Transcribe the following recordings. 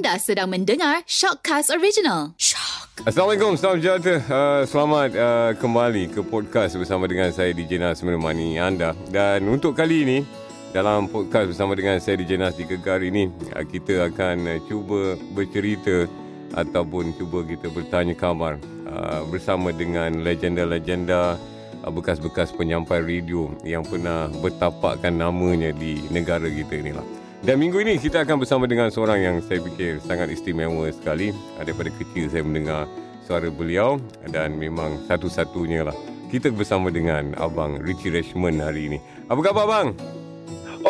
Anda sedang mendengar Shockcast Original. Shock. Assalamualaikum, selamat sejahtera. Uh, selamat uh, kembali ke podcast bersama dengan saya DJ Nas menemani anda. Dan untuk kali ini, dalam podcast bersama dengan saya DJ Nas di Gegar ini, uh, kita akan uh, cuba bercerita ataupun cuba kita bertanya khabar uh, bersama dengan legenda-legenda uh, bekas-bekas penyampai radio yang pernah bertapakkan namanya di negara kita inilah. Dan minggu ini kita akan bersama dengan seorang yang saya fikir sangat istimewa sekali. Daripada kecil saya mendengar suara beliau dan memang satu-satunya lah. Kita bersama dengan Abang Richie Richmond hari ini. Apa khabar Abang?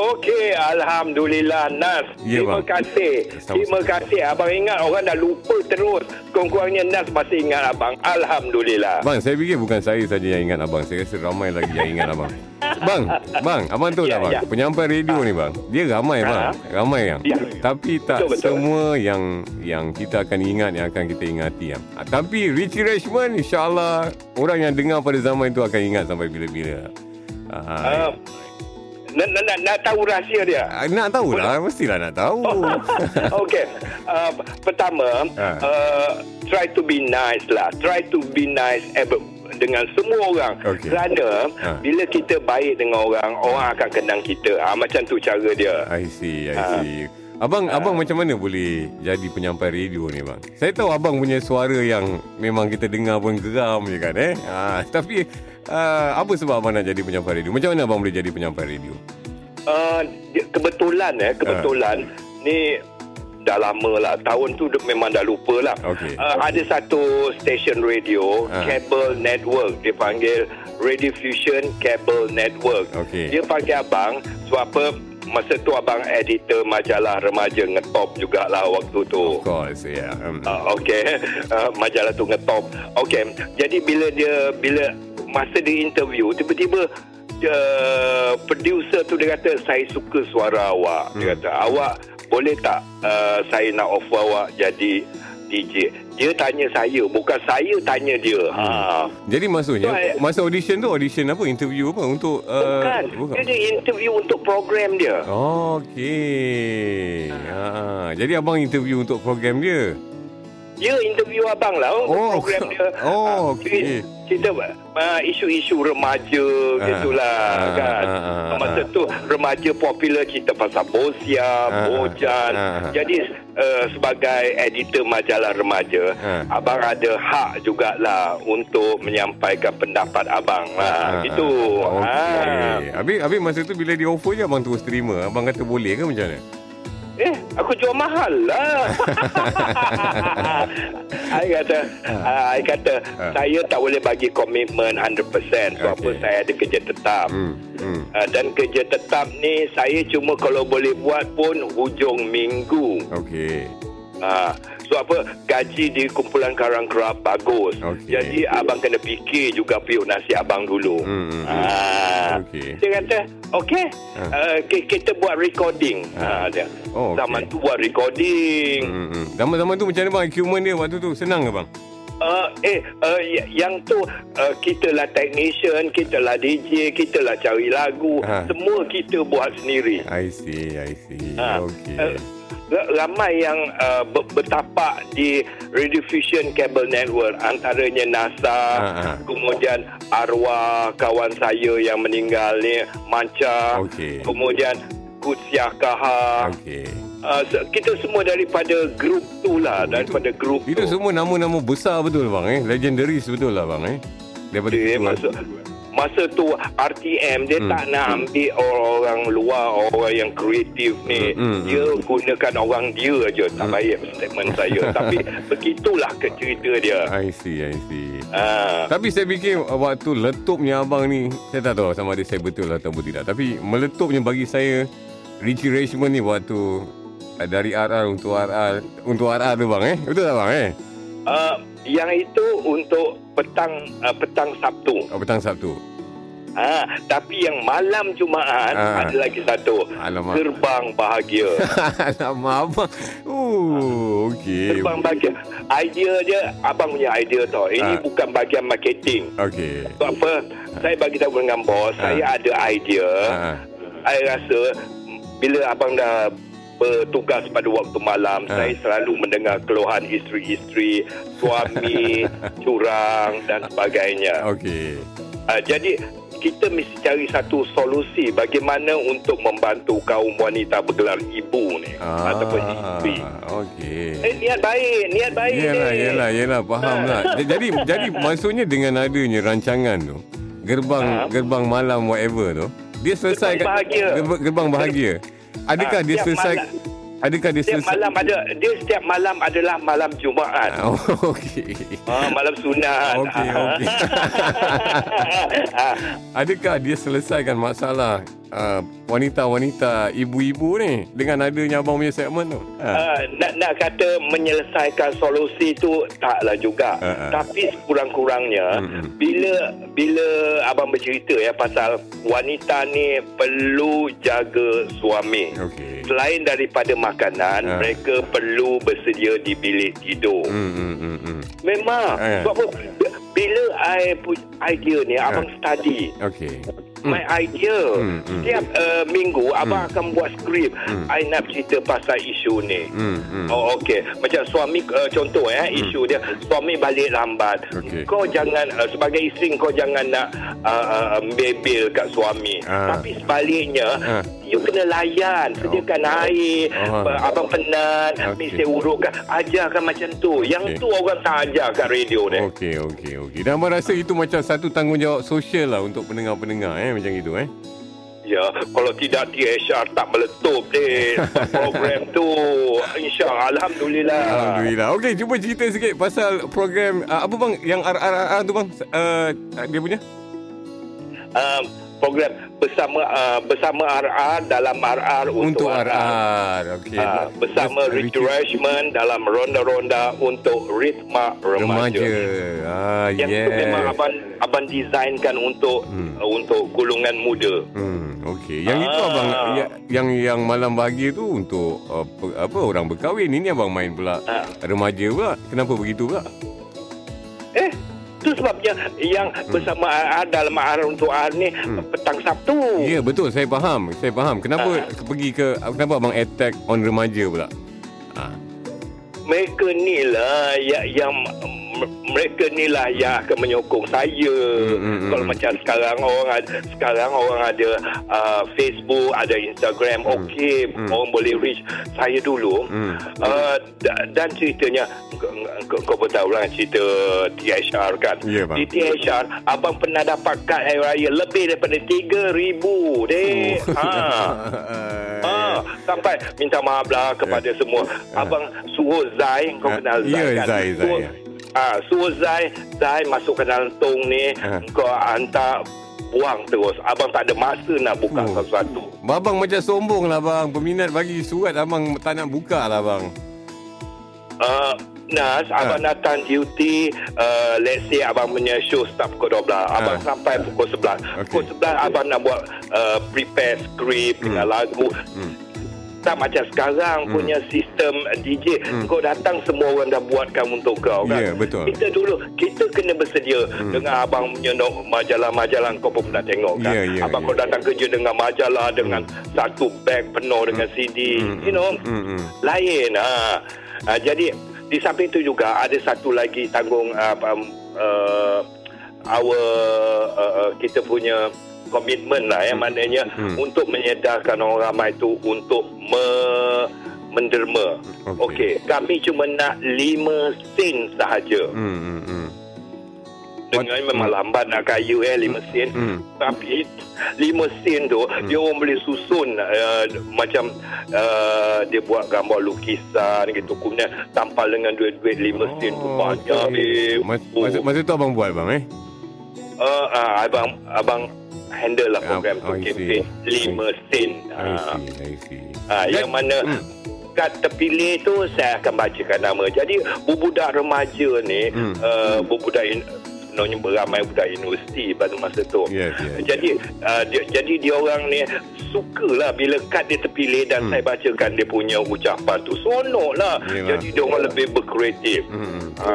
Okey, Alhamdulillah Nas. Ya, Terima bang. kasih. Sama-sama. Terima kasih. Abang ingat orang dah lupa terus. Kurang-kurangnya Nas masih ingat Abang. Alhamdulillah. Bang, saya fikir bukan saya saja yang ingat Abang. Saya rasa ramai lagi yang ingat Abang. Bang, bang, abang tahu Ya, tak bang? ya. Penyampai radio ni bang, dia ramai bang, Ha? ramai yang. Ya. Tapi tak Betul, betul. semua yang yang kita akan ingat, yang akan kita ingati. Ya. Ah, Tapi Richie Richmond, insyaAllah orang yang dengar pada zaman itu akan ingat sampai bila-bila. Ah, Uh, nak, nak, nak, nak tahu rahsia dia? ah, nak tahu lah, mestilah nak tahu. Okey. Uh, pertama, Ha. uh, try to be nice lah. Try to be nice ever dengan semua orang. Okey. Kerana Ha. bila kita baik dengan orang, orang akan kenang kita. Ah macam tu cara dia. I see, I Ah. see. Abang, abang macam mana boleh jadi penyampai radio ni bang? Saya tahu abang punya suara yang memang kita dengar pun geram je kan eh. Ha, tapi uh, apa sebab abang nak jadi penyampai radio? Macam mana abang boleh jadi penyampai radio? Uh, kebetulan eh kebetulan ni dah lama lah tahun tu memang dah lupa lah Okey. uh, ada satu stesen radio Ah. cable network dia panggil Radio Fusion Cable Network Okey. dia panggil abang sebab apa masa tu abang editor majalah remaja ngetop jugalah waktu tu Of course. Yeah. Um, Uh, Okey, uh, majalah tu ngetop. Okey, jadi bila dia bila masa dia interview tiba-tiba dia producer tu dia kata saya suka suara awak. Dia kata awak boleh tak uh, saya nak offer awak jadi DJ. Dia tanya saya, bukan saya tanya dia. Ha. jadi maksudnya So, masa audition tu audition apa? Interview apa untuk uh, Bukan. Dia, dia interview untuk program dia. Okey. Ha, jadi abang interview untuk program dia. Dia interview abang lah untuk Oh. program dia. Oh, Ah, okey. Kita uh, isu-isu remaja Ah, gitulah ah, kan. ah, ah, Masa ah. tu remaja popular cerita pasal Bosia, Ah, Bojan. ah, ah. Jadi uh, sebagai editor majalah remaja, Ah. abang ada hak jugalah untuk menyampaikan pendapat abang. Ha, gitu. Okey. Ha. Habis, habis masa tu bila dia offer je abang terus terima. Abang kata boleh ke macam mana? Eh, aku jual mahal lah. I kata, uh, I kata, Ah. saya tak boleh bagi komitmen 100% sebab apa Okey. saya ada kerja tetap. Hmm. Hmm. Uh, dan kerja tetap ni saya cuma kalau boleh buat pun hujung minggu. Okey. Uh, sebab apa gaji di kumpulan karang kerap bagus. Okey. Jadi abang kena fikir juga piuk nasi abang dulu. Hmm, hmm, Ah. Okey. Dia kata, okey, Ah. uh, ki- kita buat recording. Ah. dia. Oh. Zaman tu buat recording. Hmm, hmm. Zaman-zaman tu macam mana bang equipment dia waktu tu? Senang ke bang? Uh, eh, uh, yang tu uh, kita lah technician, kita lah DJ, kita lah cari lagu. Ha. Semua kita buat sendiri. I see, I see. Ha. Okey. Uh, ramai yang uh, ber- bertapak di Radio Fusion Cable Network antaranya NASA ha. kemudian arwah kawan saya yang meninggal ni Manca Okey. kemudian Kutsiah Kaha Okey. uh, kita semua daripada grup tu lah daripada grup Itu tu semua nama-nama besar betul bang eh. Legendaries betul lah bang eh. Daripada dia situ, masa tu RTM dia Hmm, tak nak ambil orang luar orang yang kreatif ni Hmm, hmm, dia gunakan orang dia aja tak baik statement saya tapi begitulah ke cerita dia I see, I see. ha. Tapi saya fikir waktu letupnya abang ni, saya tak tahu sama ada saya betul atau tidak. Tapi meletupnya bagi saya, Richie Richmond ni waktu uh, dari RR untuk RR, untuk RR tu bang eh. Betul tak bang eh? Uh, yang itu untuk petang uh, petang Sabtu Oh, petang Sabtu. Ha. tapi yang malam Jumaat Ah. ada lagi satu Alamak. gerbang bahagia Alamak abang. Uh, okey. gerbang bahagia idea dia abang punya idea tau ini Ah. bukan bahagian marketing Okey. Sebab apa Saya bagi tahu dengan bos Ah. Saya ada idea Ah. Saya rasa Bila abang dah bertugas pada waktu malam Ha. saya selalu mendengar keluhan isteri-isteri suami curang dan sebagainya Okey. uh, jadi kita mesti cari satu solusi bagaimana untuk membantu kaum wanita bergelar ibu ni Ah, ataupun isteri okey. eh niat baik niat baik Yelah, ni. yelah, yelah, faham lah. Jadi, jadi maksudnya dengan adanya rancangan tu, gerbang Ha. gerbang malam whatever tu, dia selesai Gerbang bahagia. Gerbang, gerbang bahagia. Adakah Ha, dia selesai? malam- Adakah dia Setiap malam ada dia setiap malam adalah malam Jumaat. Oh, okey. Ah, malam sunat. Okey, okey. Ah, Adakah dia selesaikan masalah uh, wanita-wanita ibu-ibu ni dengan adanya abang punya segmen tu? Ha. ah, nak nak kata menyelesaikan solusi tu taklah juga. Ah, ah. Tapi sekurang-kurangnya Mm-mm. bila bila abang bercerita ya pasal wanita ni perlu jaga suami. Okey. Selain daripada makanan, Ah. mereka perlu bersedia di bilik tidur. Hmm, hmm, hmm, hmm. Memang. Ah. Sebab? Bila I put idea ni, abang study. Okey. My idea Hmm, hmm. Setiap uh, minggu Abang akan buat skrip Hmm. I nak cerita pasal isu ni Hmm, hmm. Oh okey Macam suami uh, Contoh eh Isu dia Suami balik lambat Okey. Kau jangan uh, Sebagai isteri Kau jangan nak uh, uh, Bebel kat suami Ah. Tapi sebaliknya Ah. You kena layan Sediakan air Oh. uh, Abang penat Okey. Mesti urutkan Ajarkan macam tu Yang Okey. tu orang tak ajar kat radio ni Okey, okey, okey. Dan abang rasa itu macam satu tanggungjawab sosial lah untuk pendengar-pendengar eh macam itu eh. Ya, kalau tidak THR tak meletup deh program tu. Insya Alhamdulillah. Alhamdulillah. Okey, cuba cerita sikit pasal program uh, apa bang yang RRR tu bang uh, dia punya? Um, program bersama uh, bersama RR dalam RR Untuk untuk, RR. Okey. Uh, bersama Rashman dalam ronda-ronda untuk ritma remaja. remaja. Ah, Yang yes. tu memang abang abang desainkan untuk Hmm. uh, untuk golongan muda. Hmm, okey. Yang itu Ah. abang ya, yang yang malam bahagia tu untuk uh, pe- apa orang berkahwin. Ini abang main pula Ah. remaja pula. Kenapa begitu pula? Eh, tu sebabnya yang bersama RR dalam untuk RR ni petang Sabtu. Ya, betul. Saya faham. Saya faham. Kenapa Ah. pergi ke kenapa abang attack on remaja pula? Ah. Mereka ni lah yang, yang mereka ni lah yang akan menyokong saya. Hmm, hmm, Kalau macam sekarang orang ada, sekarang orang ada uh, Facebook, ada Instagram, okey, hmm. orang boleh reach saya dulu. Hmm. Uh, da- dan ceritanya kau, kau, pun tahu lah cerita THR kan. Bang. Di THR abang pernah dapat kad hari raya lebih daripada 3000 deh. Oh. Ha. Ah, sampai minta maaf lah kepada semua. Abang suruh Zai, kau Ah, kenal Zai ya, kan? Zai, Zai, ya. ah, suruh Zai, Zai masuk ke dalam tong ni, Ah. kau hantar buang terus. Abang tak ada masa nak buka Oh. sesuatu. Babang macam sombong lah bang. Peminat bagi surat abang tak nak buka lah bang. Uh, Nas, abang datang duty, uh, let's say abang punya show start pukul 12. Abang Ah. sampai pukul 11. Okey. Pukul 11 abang nak buat uh, prepare script dengan lagu. Hmm. Tak macam sekarang Hmm. punya sistem DJ. Hmm. Kau datang semua orang dah buatkan untuk kau kan. Ya, betul. Kita dulu, kita kena bersedia Hmm. dengan abang punya no, majalah-majalah kau pun pernah tengok kan. Ya, ya, abang ya. kau datang kerja dengan majalah, dengan satu beg penuh dengan CD. Hmm, You know, Hmm, hmm. lain ha. ha jadi di samping itu juga ada satu lagi tanggung uh, um, uh, our uh, uh, kita punya komitmen lah yang maknanya Hmm. untuk menyedarkan orang ramai itu untuk me, menderma. Okey. Okey, kami cuma nak 5 sen sahaja. Hmm, hmm, hmm. Dengan memang lambat nak kaya eh 5 sen. Hmm. Tapi 5 sen tu dia orang boleh susun uh, macam uh, dia buat gambar lukisan gitu kemudian tampal dengan duit-duit 5 sen tu banyak Oh, babe. Mas, masa, masa tu abang buat bang eh? Uh, uh, abang abang handle lah program Oh, tu kempen 5 sen. Uh, uh, yang mana Hmm. kad terpilih tu saya akan bacakan nama. Jadi bubudak remaja ni Hmm. uh, bubudak in, sebenarnya beramai budak universiti pada masa tu. Yes, yes. Jadi uh, dia, jadi dia orang ni sukalah bila kad dia terpilih dan Hmm. saya bacakan dia punya ucapan tu. Seronok lah. Yelah. Jadi dia orang lebih berkreatif. Hmm. Ha,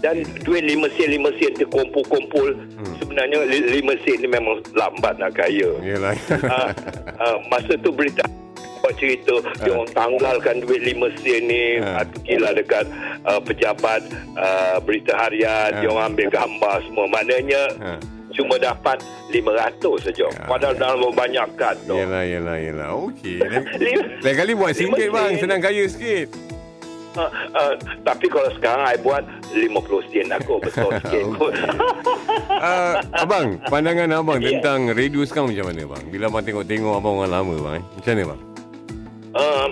dan duit lima sen lima sen tu kumpul-kumpul Hmm. sebenarnya li- lima sen ni memang lambat nak kaya. Yelah. ha, ha, masa tu berita buat cerita dia orang tanggalkan duit 5 sen ni Ha. pergilah dekat uh, pejabat uh, berita harian Ha. dia orang ambil gambar semua maknanya Ha. cuma dapat 500 saja Ya, padahal dalam banyak kad tu Yelah, yelah, yelah. Okey. Lain, Lima- kali buat lima RM1 bang. sen. Senang kaya sikit. Uh, uh, tapi kalau sekarang I buat 50 sen aku besar sikit. Uh, abang, pandangan abang Ya. tentang radio sekarang macam mana bang? Bila abang tengok-tengok abang orang lama bang. Eh? Macam mana bang? Um,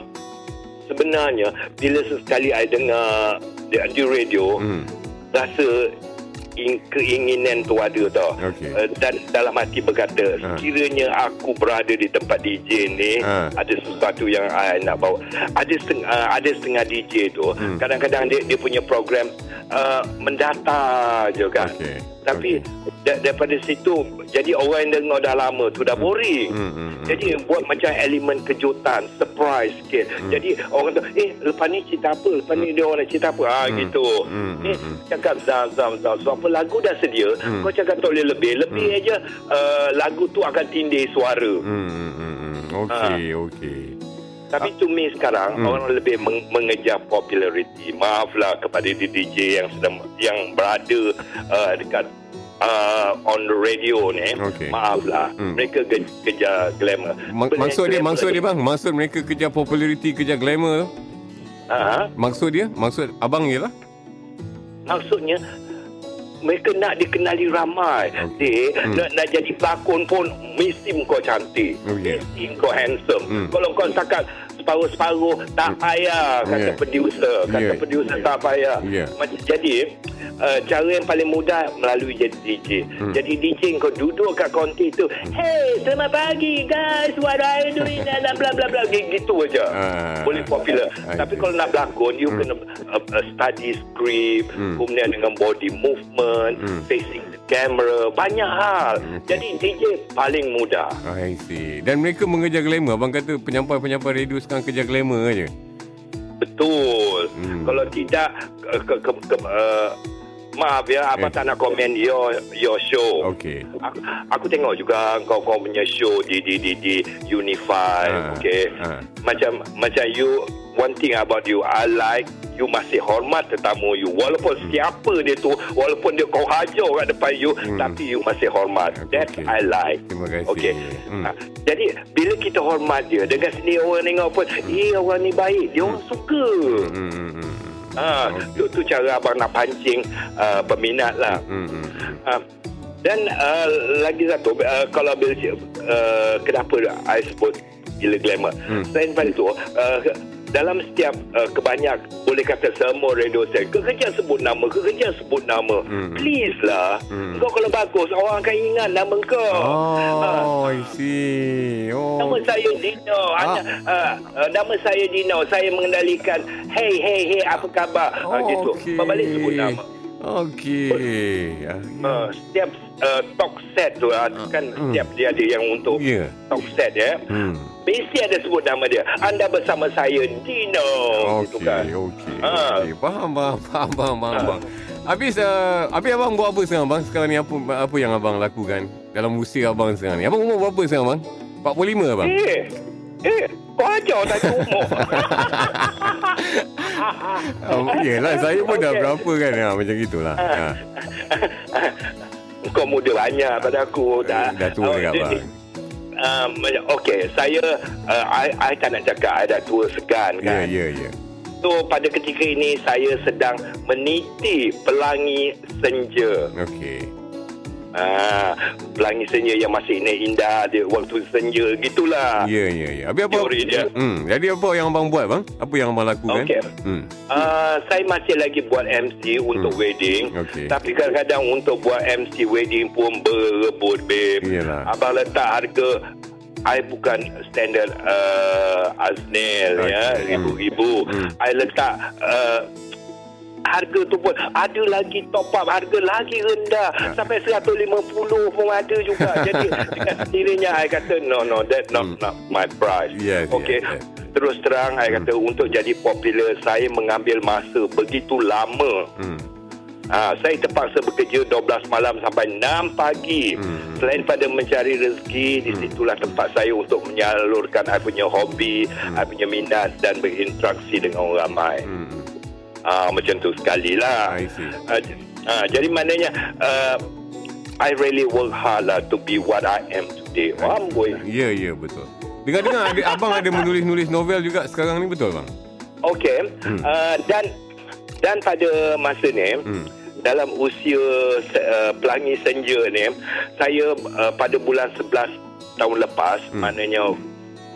sebenarnya bila sesekali I dengar di, di radio Hmm. rasa in, keinginan tu ada tau Okey. uh, dan dalam hati berkata Ha. sekiranya aku berada di tempat DJ ni Ha. ada sesuatu yang I nak bawa ada setengah, uh, ada setengah DJ tu Hmm. kadang-kadang dia, dia punya program uh, mendata je kan Okey. Tapi da, daripada situ jadi orang yang dengar dah lama tu dah boring. Hmm, hmm, hmm. jadi buat macam elemen kejutan surprise sikit. Hmm. jadi orang kata eh lepas ni cerita apa? Lepas ni dia orang nak cerita apa? Ah gitu. Hmm, ni hmm, hmm. cakap zam zam zam so apa lagu dah sedia Hmm. kau cakap tak boleh lebih. Lebih aja uh, lagu tu akan tindih suara. Hmm, hmm, hmm, hmm. Okey, okey. Tapi to me sekarang Hmm. orang lebih meng- mengejar populariti maaflah kepada DJ yang sedang yang berada uh, dekat uh, on the radio ni Okey. maaflah Hmm. mereka ke- kejar glamour Ma- maksud dia, maksud dia bang, maksud mereka kejar populariti, kejar glamour ha? Maksud dia, maksud abang je lah. Maksudnya mereka nak dikenali ramai. Okay. Hmm. Nak, nak jadi pelakon pun mesti kau cantik. Okey. Mesti kau handsome. Hmm. Kalau kau setakat separuh-separuh tak payah kata Yeah. producer. Kata Yeah. producer tak payah. Yeah. Jadi uh, cara yang paling mudah melalui jadi DJ. Hmm. Jadi DJ kau duduk kat konti tu, "Hey, selamat pagi guys. What are you doing?" dan bla bla bla gitu aja. Ah. Boleh popular. I Tapi kalau nak berlakon you kena uh, uh, study script Hmm. kemudian dengan body movement Hmm. facing the camera banyak hal jadi DJ paling mudah I see. Dan mereka mengejar glamour. Abang kata penyampai-penyampai radio sekarang kejar glamour aja. betul Hmm. kalau tidak ke, ke, ke, uh, maaf ya abang Eh. tak nak komen your your show Okey. Aku, aku tengok juga kau kau punya show di di di di Unify, Ah, okay. ah. Macam macam you one thing about you I like you masih hormat tetamu you walaupun Hmm. siapa dia tu walaupun dia kau hajar kat depan you Hmm. tapi you masih hormat. That Okey. I like. Terima kasih. Okay. Hmm. Ah, jadi bila kita hormat dia dengan sendiri orang tengok pun, eh orang ni baik, dia orang suka. Hmm, hmm, hmm. Ah, Okey. tu, tu cara abang nak pancing uh, peminat lah. Hmm, hmm, hmm. Uh, dan uh, lagi satu uh, kalau bila uh, kenapa I sebut gila glamour Hmm. selain daripada itu uh, dalam setiap uh, kebanyak boleh kata semua radio station kerja sebut nama kerja sebut nama Hmm. please lah Hmm. kau kalau bagus orang akan ingat nama kau Ah, Oh, I see. Oh. Nama saya Dino. Ah. Anda, uh, uh, nama saya Dino. Saya mengendalikan Hey, hey, hey, apa khabar? Oh, uh, gitu. okey. Berbalik sebut nama. Okey. Ah, Uh, setiap uh, talk set tu uh, kan Hmm. setiap dia ada yang untuk Ya. talk set ya. Hmm. Mesti ada sebut nama dia. Anda bersama saya Dino. Okey, kan. okey. Ah. Okey, faham, faham, faham, faham, faham. Ah. faham. Habis, uh, habis abang buat apa sekarang, bang? Sekarang ni apa apa yang abang lakukan dalam usia abang sekarang ni? Abang umur berapa sekarang, bang? 45, bang? Eh, eh, kau ajar tadi umur. Oh, yelah, saya pun dah Okey. berapa kan? Ha, macam gitulah. Ha. Kau muda banyak pada aku. Dah, dah tua Oh, dekat abang. Um, Okey, saya uh, I, I tak nak cakap I dah tua segan Ya, kan. ya, ya. So pada ketika ini saya sedang meniti pelangi senja. Okey. Ah, pelangi senja yang masih indah dia waktu senja gitulah. Ya, ya, ya. Habis apa? Teori dia. Hmm, jadi apa yang abang buat, bang? Apa yang abang lakukan? Okey. Hmm. Uh, saya masih lagi buat MC untuk Hmm. wedding. Okey. Tapi kadang-kadang untuk buat MC wedding pun berebut, babe. Iyalah. Abang letak harga I bukan standard uh, Aznel ya, Okey. ribu-ribu. Hmm. I letak uh, harga tu pun ada lagi top up harga lagi rendah Ya. sampai 150 pun ada juga jadi dengan sendirinya I kata no no that not, Hmm. not my price Yes, okay yes, yes. terus terang I kata untuk jadi popular saya mengambil masa begitu lama Hmm. Ha, saya terpaksa bekerja 12 malam sampai 6 pagi. Hmm. Selain pada mencari rezeki, di situlah tempat saya untuk menyalurkan saya punya hobi, saya punya minat dan berinteraksi dengan orang ramai. Hmm. Ah, macam tu sekali lah. I see. J- ah, jadi maknanya, uh, I really work hard lah to be what I am today. Boy. Ya, ya, betul. Dengar-dengar ada, abang ada menulis-nulis novel juga sekarang ni betul bang? Okey. Hmm. Uh, dan dan pada masa ni Hmm. dalam usia uh, pelangi senja ni saya uh, pada bulan 11 tahun lepas Hmm. maknanya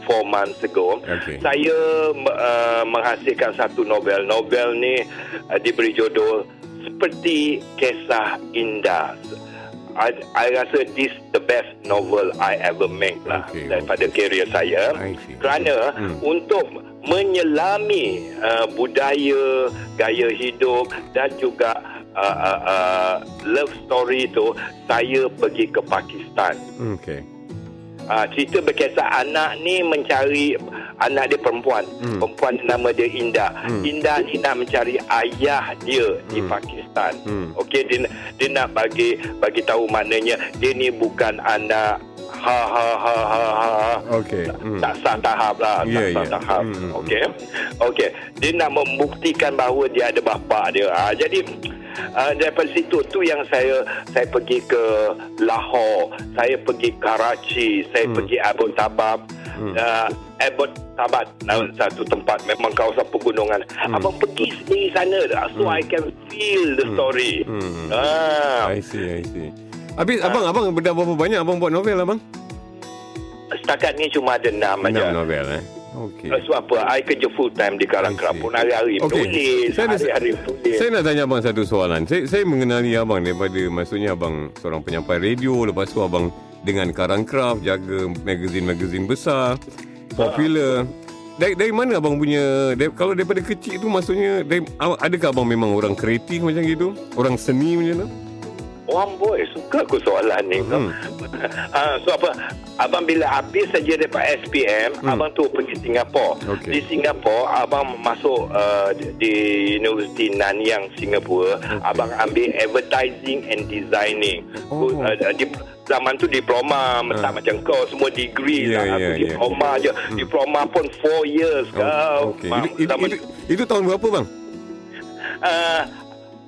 4 months ago Okey. saya uh, menghasilkan satu novel. Novel ni uh, diberi jodoh seperti kisah indah. I, I rasa this the best novel I ever make lah Okey, daripada career saya I see. kerana Hmm. untuk menyelami uh, budaya gaya hidup dan juga uh, uh, uh, love story tu saya pergi ke Pakistan Okey. Uh, cerita berkisah anak ni mencari anak dia perempuan Hmm. perempuan nama dia Indah Hmm. Indah ni nak mencari ayah dia di Hmm. Pakistan Hmm. okey dia dia nak bagi bagi tahu maknanya dia ni bukan anak ha ha ha ha ha Okey. Hmm. tak sah tahap lah Ya, tak sah ya. tahap Hmm, hmm, okey okey dia nak membuktikan bahawa dia ada bapa dia ha, jadi uh, daripada situ tu yang saya saya pergi ke Lahore saya pergi Karachi saya Hmm. pergi Abu Tabab Hmm. uh, Abbot Tabat nama satu tempat memang kawasan pegunungan abang pergi sendiri sana so I can feel the story Hmm. ah I see, I see. Habis abang, abang dah berapa banyak abang buat novel abang? setakat ni cuma ada enam aja Enam novel eh. Okey. Uh, Sebab apa? I kerja full time di Karang. Kerapun hari-hari Okey. tulis. Saya ada- Hari-hari tulis. Saya nak tanya abang satu soalan. Saya, saya mengenali abang daripada maksudnya abang seorang penyampai radio, lepas tu abang dengan Karang Craft jaga magazin-magazin besar, popular. Dari, dari mana abang punya dari, kalau daripada kecil tu maksudnya dari, adakah abang memang orang kreatif macam gitu? Orang seni macam tu? Orang boy, suka aku soalan ni. Hmm. ha, so apa? Abang bila habis saja daripada SPM, Hmm. abang tu pergi Singapura. Okey. Di Singapura, abang masuk uh, di- Universiti Nanyang, Singapura. Abang ambil advertising and designing. Oh. Uh, di, zaman tu diploma, mentak Ah. macam kau semua degree Ya, lah. Aku ya, ya. diploma je. Diploma pun 4 years kau. Oh, Okey. Ma- Itu, itu, zaman- itu, itu tahun berapa bang? uh,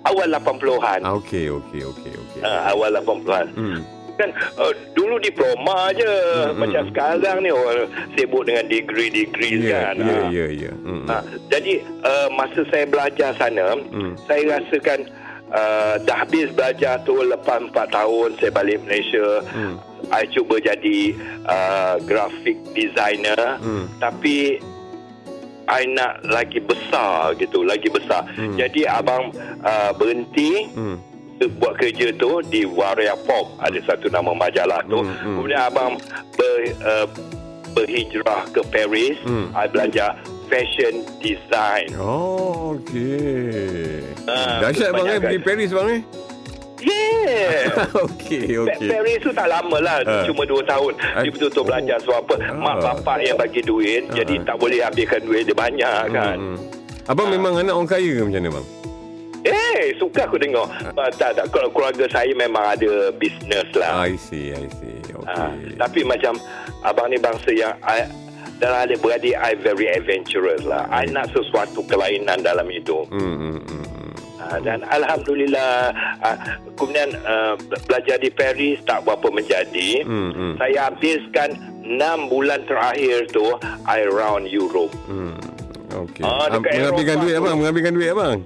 awal 80-an. Ah, okey, okey, okey, okey. Uh, awal 80-an. Hmm. Kan uh, dulu diploma je Hmm, macam hmm. sekarang ni orang sibuk dengan degree-degree Ya, kan. ya, Ah. ya, ya. Hmm. Ha, jadi uh, masa saya belajar sana, Hmm. saya rasakan uh, dah habis belajar tu lepas 4 tahun saya balik Malaysia. Hmm. I cuba jadi uh, graphic designer Hmm. tapi I nak lagi besar gitu, lagi besar. Hmm. Jadi abang uh, berhenti Hmm. Buat kerja tu di Waria Pop ada satu nama majalah tu Hmm, hmm. kemudian abang ber, uh, berhijrah ke Paris Hmm. I belajar fashion design Oh, okey. Ah, Dahsyat bang eh pergi Paris bang eh. yeah okey, Pa- okey. Paris tu tak lama lah Ah. Cuma 2 tahun Ah. Dia betul-betul Oh. belajar Sebab apa Ah. Mak bapak yang bagi duit Jadi Ah. tak boleh habiskan duit dia banyak kan Hmm, hmm. Abang memang anak orang kaya ke macam mana bang? Eh suka aku tengok Ah, Tak tak Kalau keluarga saya memang ada Business lah I see, I see. Ha, Okey. tapi macam abang ni bangsa yang I, dalam adik-beradik I very adventurous lah. I nak sesuatu kelainan dalam hidup. Hmm, hmm, hmm, hmm. Ha, dan Alhamdulillah uh, kemudian uh, be- belajar di Paris tak berapa menjadi. Hmm, hmm. Saya habiskan 6 bulan terakhir tu I round Europe. Hmm. Ah, dekat menghabiskan Eropah duit abang, menghabiskan duit abang.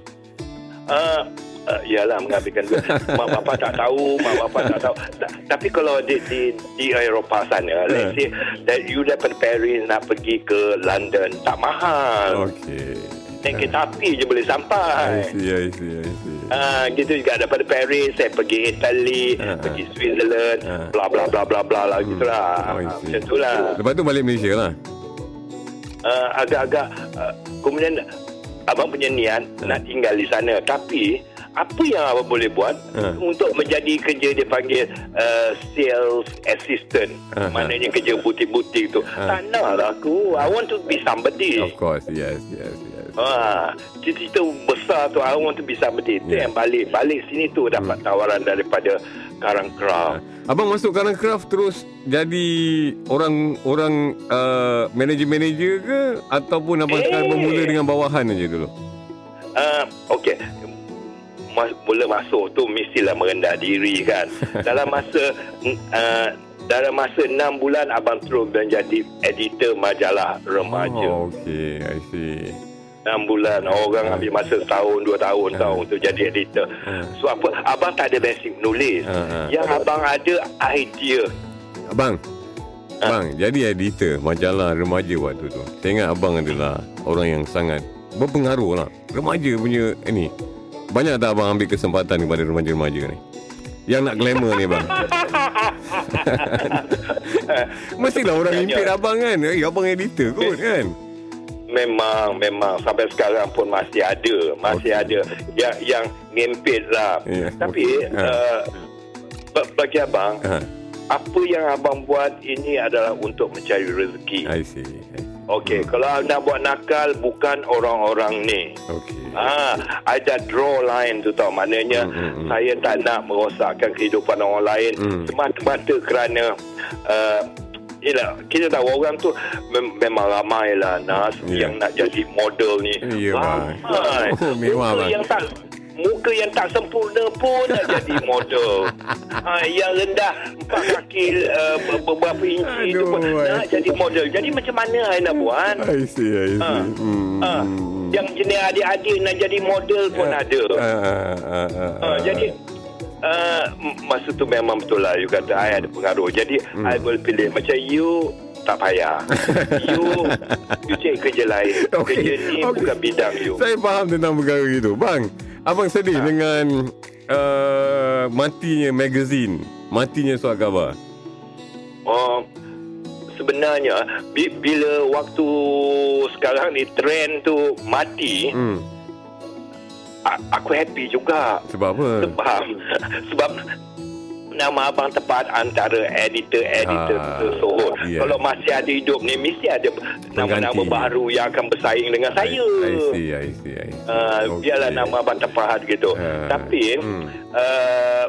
Uh, uh, yalah menghabiskan duit. mak bapak tak tahu, mak bapak tak tahu. Ta- tapi kalau di di di Eropah sana, let's say that you daripada Paris nak pergi ke London tak mahal. Okey. Naik kereta api je boleh I sampai. see, I see, I see. Ah, gitu juga daripada Paris saya pergi Italy, Ah, pergi Switzerland, Ah. bla bla bla bla bla lah gitulah. Oh, I Ah, see. Macam itulah. Lepas tu balik Malaysia lah. uh, agak-agak uh, kemudian abang punya niat Hmm. nak tinggal di sana tapi apa yang abang boleh buat Hmm. untuk menjadi kerja dia panggil uh, sales assistant Hmm. maknanya kerja butik-butik tu tak nak lah aku I want to be somebody Of course, yes, yes, yes. Ah, cita-cita besar tu I want to be somebody. Itu Ya. yang balik. Balik sini tu dapat tawaran daripada Karang Kraft. Abang masuk Karang Craft terus jadi orang orang uh, manager-manager ke ataupun abang Eh. sekarang bermula dengan bawahan aja dulu? Uh, Okey. Mas, mula masuk tu mestilah merendah diri kan. dalam masa uh, dalam masa 6 bulan abang terus menjadi editor majalah remaja. Oh, okay, I see. 6 bulan orang ambil masa setahun dua tahun tau untuk jadi editor. So apa abang tak ada basic menulis. Ha, ha. Yang abang ada idea. Abang, abang jadi editor majalah remaja waktu tu. Saya ingat abang adalah orang yang sangat berpengaruh lah. Remaja punya ini. Banyak tak abang ambil kesempatan kepada remaja-remaja ni? Yang nak glamour ni bang. Mestilah orang impit abang kan. Eh, abang editor kot kan. Memang memang sampai sekarang pun masih ada, masih ada yang yang ngempit lah. Ya, Tapi okey. Ha. uh, ba- bagi abang Ha, apa yang abang buat ini adalah untuk mencari rezeki. I see. I see. Okey, kalau nak buat nakal bukan orang-orang ni. Okay. Ah, I dah draw line tu tau. Maknanya Hmm, hmm, hmm. saya tak nak merosakkan kehidupan orang lain Hmm. semata-mata kerana uh, Yelah, kita tahu orang tu mem- memang ramai lah Nas Ya. yang nak jadi model ni. Ya, bang. Ramai. Oh, mewah, muka bang. yang tak muka yang tak sempurna pun nak jadi model. ha, yang rendah empat kaki uh, ber- beberapa inci tu pun Aduh, nak jadi model. Jadi macam mana I nak buat? I see, I see. Ha. Hmm. Ha, yang jenis adik-adik nak jadi model pun ada. Ah, ah, ah, ah, Ha, jadi uh, masa tu memang betul lah you kata I ada pengaruh. Jadi Hmm. I will pilih macam you tak payah. you you cari kerja lain. Okey, Kerja ni okey. bukan bidang you. Saya faham tentang perkara itu. Bang, abang sedih Ha. dengan uh, matinya magazine, matinya surat khabar. Oh, sebenarnya bi- bila waktu sekarang ni trend tu mati, Hmm. Aku happy juga. Sebab apa? Sebab sebab nama abang tepat antara editor-editor Ah, tersebut. ya. Kalau masih ada hidup ni mesti ada nama-nama Pengganti. baru yang akan bersaing dengan saya. I see, I see, I see. Uh, Okey. Biarlah nama abang tepat gitu. Ah, Tapi hmm. uh,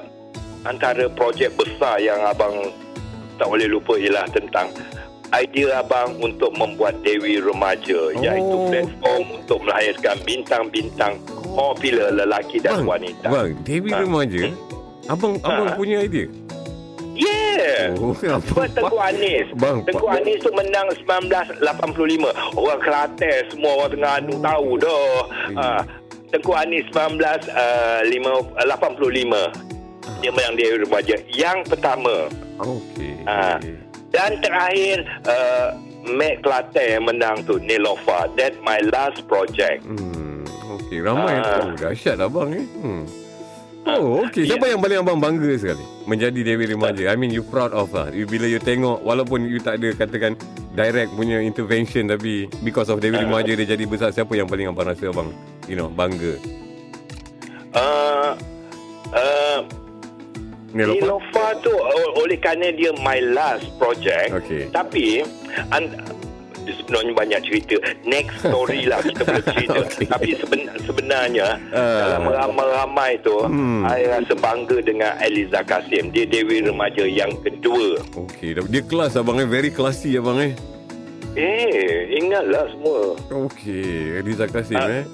antara projek besar yang abang tak boleh lupa ialah tentang idea abang untuk membuat Dewi Remaja iaitu Oh. platform untuk melahirkan bintang-bintang popular lelaki dan Bang, wanita. bang, Dewi Ha. remaja. Abang, abang Ha. punya idea. Yeah. Oh, Sebab Tengku Anis Bang, Tengku Pak- Anis tu menang 1985 Orang Kelantan Semua orang Terengganu tahu dah Hmm. ha, Tengku Anis 1985 Dia menang Dewi Remaja Yang pertama Okey. Ah. Dan terakhir uh, Mac Kelantan yang menang tu Nilofa That my last project Hmm, okey. Ramai Ah. tahu. Dahsyat abang ni. Hmm. Oh, okey. Ya. Siapa yang paling abang bangga sekali menjadi Dewi Remaja? I mean, you proud of lah. You, bila you tengok, walaupun you tak ada katakan direct punya intervention, tapi because of Dewi Remaja dia jadi besar, siapa yang paling abang rasa abang, you know, bangga? uh, uh, Nilofa? Tu oleh kerana dia my last project. Okey. Tapi an, sebenarnya banyak cerita. Next story lah kita boleh cerita. Okey. Tapi seben, sebenarnya Ah. dalam ramai-ramai tu Hmm. saya rasa bangga dengan Eliza Kasim. Dia Dewi Remaja yang kedua. Okey. Dia kelas abang eh. Very classy abang eh. Eh, ingatlah semua. Okey. Eliza Kasim Ah. eh.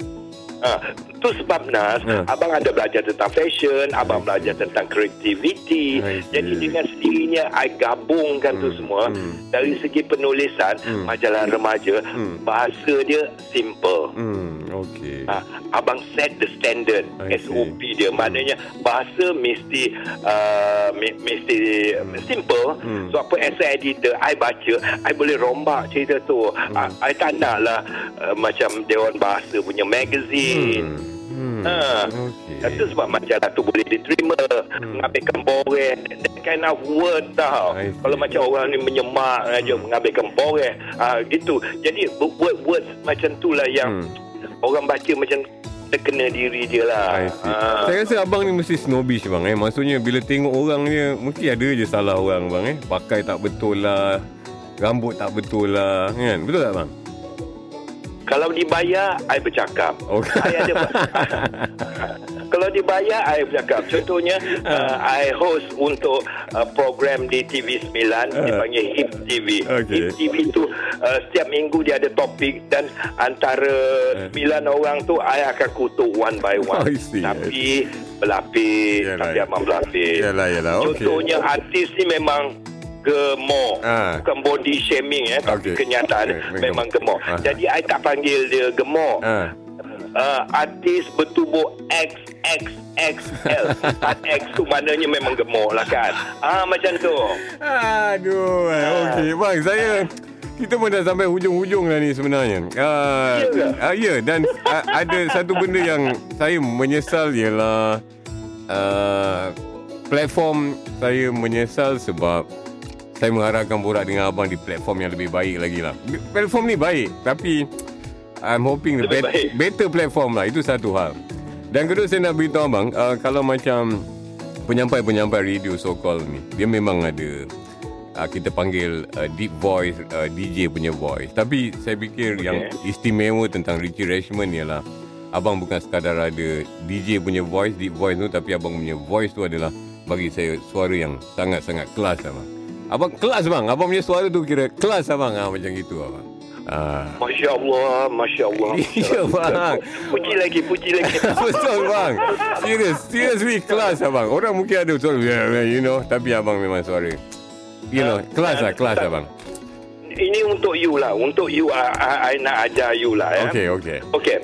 Ha, tu sebab Nas, Ha. abang ada belajar tentang fashion, abang belajar tentang creativity. See. Jadi dengan sendirinya, I gabungkan tu Hmm, semua. hmm. Dari segi penulisan, Hmm. majalah remaja, Hmm. bahasa dia simple. Hmm. Okey. Ha, abang set the standard I see. SOP dia maknanya bahasa mesti uh, mesti simple Hmm. so apa as a editor I baca I boleh rombak cerita tu Hmm. I, I tak nak lah uh, macam Dewan Bahasa punya magazine Hmm. Ha. Okey. Itu sebab majalah tu boleh diterima Hmm. Mengambilkan boreh That kind of word tau I see. Kalau macam orang ni menyemak aja Mengambilkan boreh ha, Gitu Jadi word-word macam tu lah yang Hmm. Orang baca macam Terkena diri dia lah. Ha. Saya rasa abang ni mesti snobbish bang eh. Maksudnya bila tengok orang dia mesti ada je salah orang bang eh. Pakai tak betul lah. Rambut tak betul lah. Kan? Betul tak bang? Kalau dibayar, I bercakap. Okey. I ada Kalau dibayar, I bercakap. Contohnya, uh, I host untuk uh, program di TV 9, dipanggil HIP TV. Okey. HIP TV tu uh, setiap minggu dia ada topik dan antara sembilan orang tu, I akan kutuk one by one. I see. Tapi berlapis, Yalah, tapi amat berlapis. Yalah, yalah. Contohnya, artis ni memang gemuk. Ah. Bukan body shaming eh, tapi Okey. kenyataan Okey, memang gemuk. Ah. Jadi, I tak panggil dia gemuk Ah. uh, artis bertubuh XXXL 4X tu maknanya memang gemuk lah kan ah macam tu Aduh, okey. Bang, saya kita pun dah sampai hujung-hujung dah ni sebenarnya. Uh, Ya uh, ya, dan uh, ada satu benda yang saya menyesal ialah uh, platform saya menyesal sebab saya mengharapkan borak dengan abang di platform yang lebih baik lagi lah. Platform ni baik, tapi I'm hoping the bet- baik. better platform lah. Itu satu hal. Dan kedua saya nak beritahu abang, uh, kalau macam penyampai-penyampai radio so called ni, dia memang ada uh, kita panggil uh, deep voice uh, DJ punya voice. Tapi saya fikir okay. yang istimewa tentang Richie Rashman ialah abang bukan sekadar ada DJ punya voice, deep voice tu tapi abang punya voice tu adalah bagi saya suara yang sangat-sangat kelas abang. Abang kelas bang, abang punya suara tu kira kelas abang. Ah macam gitu abang. Ah. Masya Allah Masya Allah Ya, bang. Puji lagi Puji lagi. Betul bang. Serius Seriously kelas abang. Orang mungkin ada suara yeah, You know. Tapi abang memang suara You know Kelas lah Kelas abang. Ini untuk you lah. Untuk you I, I, I nak ajar you lah ya. Okay okay. Okey.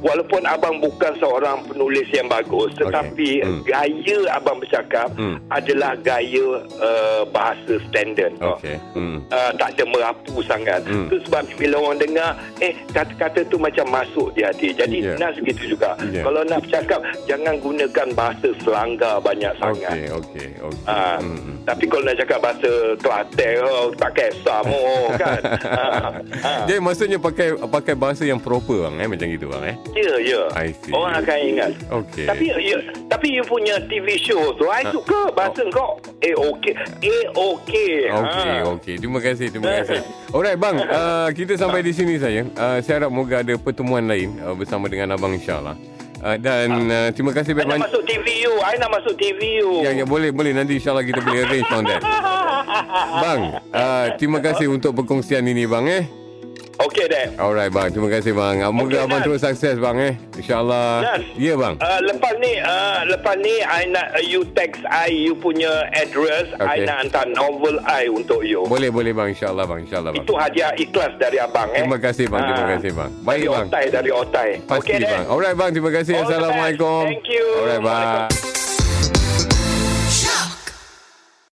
Walaupun abang bukan seorang penulis yang bagus tetapi Hmm. gaya abang bercakap Hmm. adalah gaya uh, bahasa standard. Okay hmm. Uh, tak ada merapu sangat. Hmm. Itu sebab bila orang dengar eh kata-kata tu macam masuk di hati. Jadi Yeah. nak segitu juga. Yeah. Kalau nak bercakap jangan gunakan bahasa selanggar banyak sangat. Okay okay okay Ah, hmm. Tapi kalau nak cakap bahasa Kelantan oh, tak kisah mo kan. Ah, ah. Jadi maksudnya pakai pakai bahasa yang proper bang eh macam gitu bang eh. Ya, ya. I see. Orang akan ingat. Okay. Tapi ya, tapi you punya TV show tu, I suka bahasa kau. Eh, okey. Eh, okey. Okey, Ha. okey. Terima kasih, terima kasih. Alright, bang. Uh, kita sampai di sini saja. Uh, saya harap moga ada pertemuan lain uh, bersama dengan abang insyaAllah. Uh, dan uh, terima kasih I nak banyak. masuk TV you. I nak masuk TV you. Ya, ya, boleh, boleh. Nanti insyaAllah kita boleh arrange on that. Bang, uh, terima kasih untuk perkongsian ini, bang. Eh. Okey, deh. Alright, bang. Terima kasih, bang. Uh, moga Okey, abang Dan. terus sukses, bang. Eh. InsyaAllah. Dan. Ya, bang. Uh, lepas ni, uh, lepas ni, I nak uh, you text I you punya address. I Okey. nak hantar novel I untuk you. Boleh, boleh, bang. InsyaAllah, bang. InsyaAllah, bang. Itu hadiah ikhlas dari abang. Eh. Terima kasih, bang. Terima Ah. kasih, bang. Baik, dari bang. Otai, dari Otai. Pasti, Okey, deh. bang. Alright, bang. Terima kasih. All. Assalamualaikum. Thank you. Alright. Waalaikumsalam.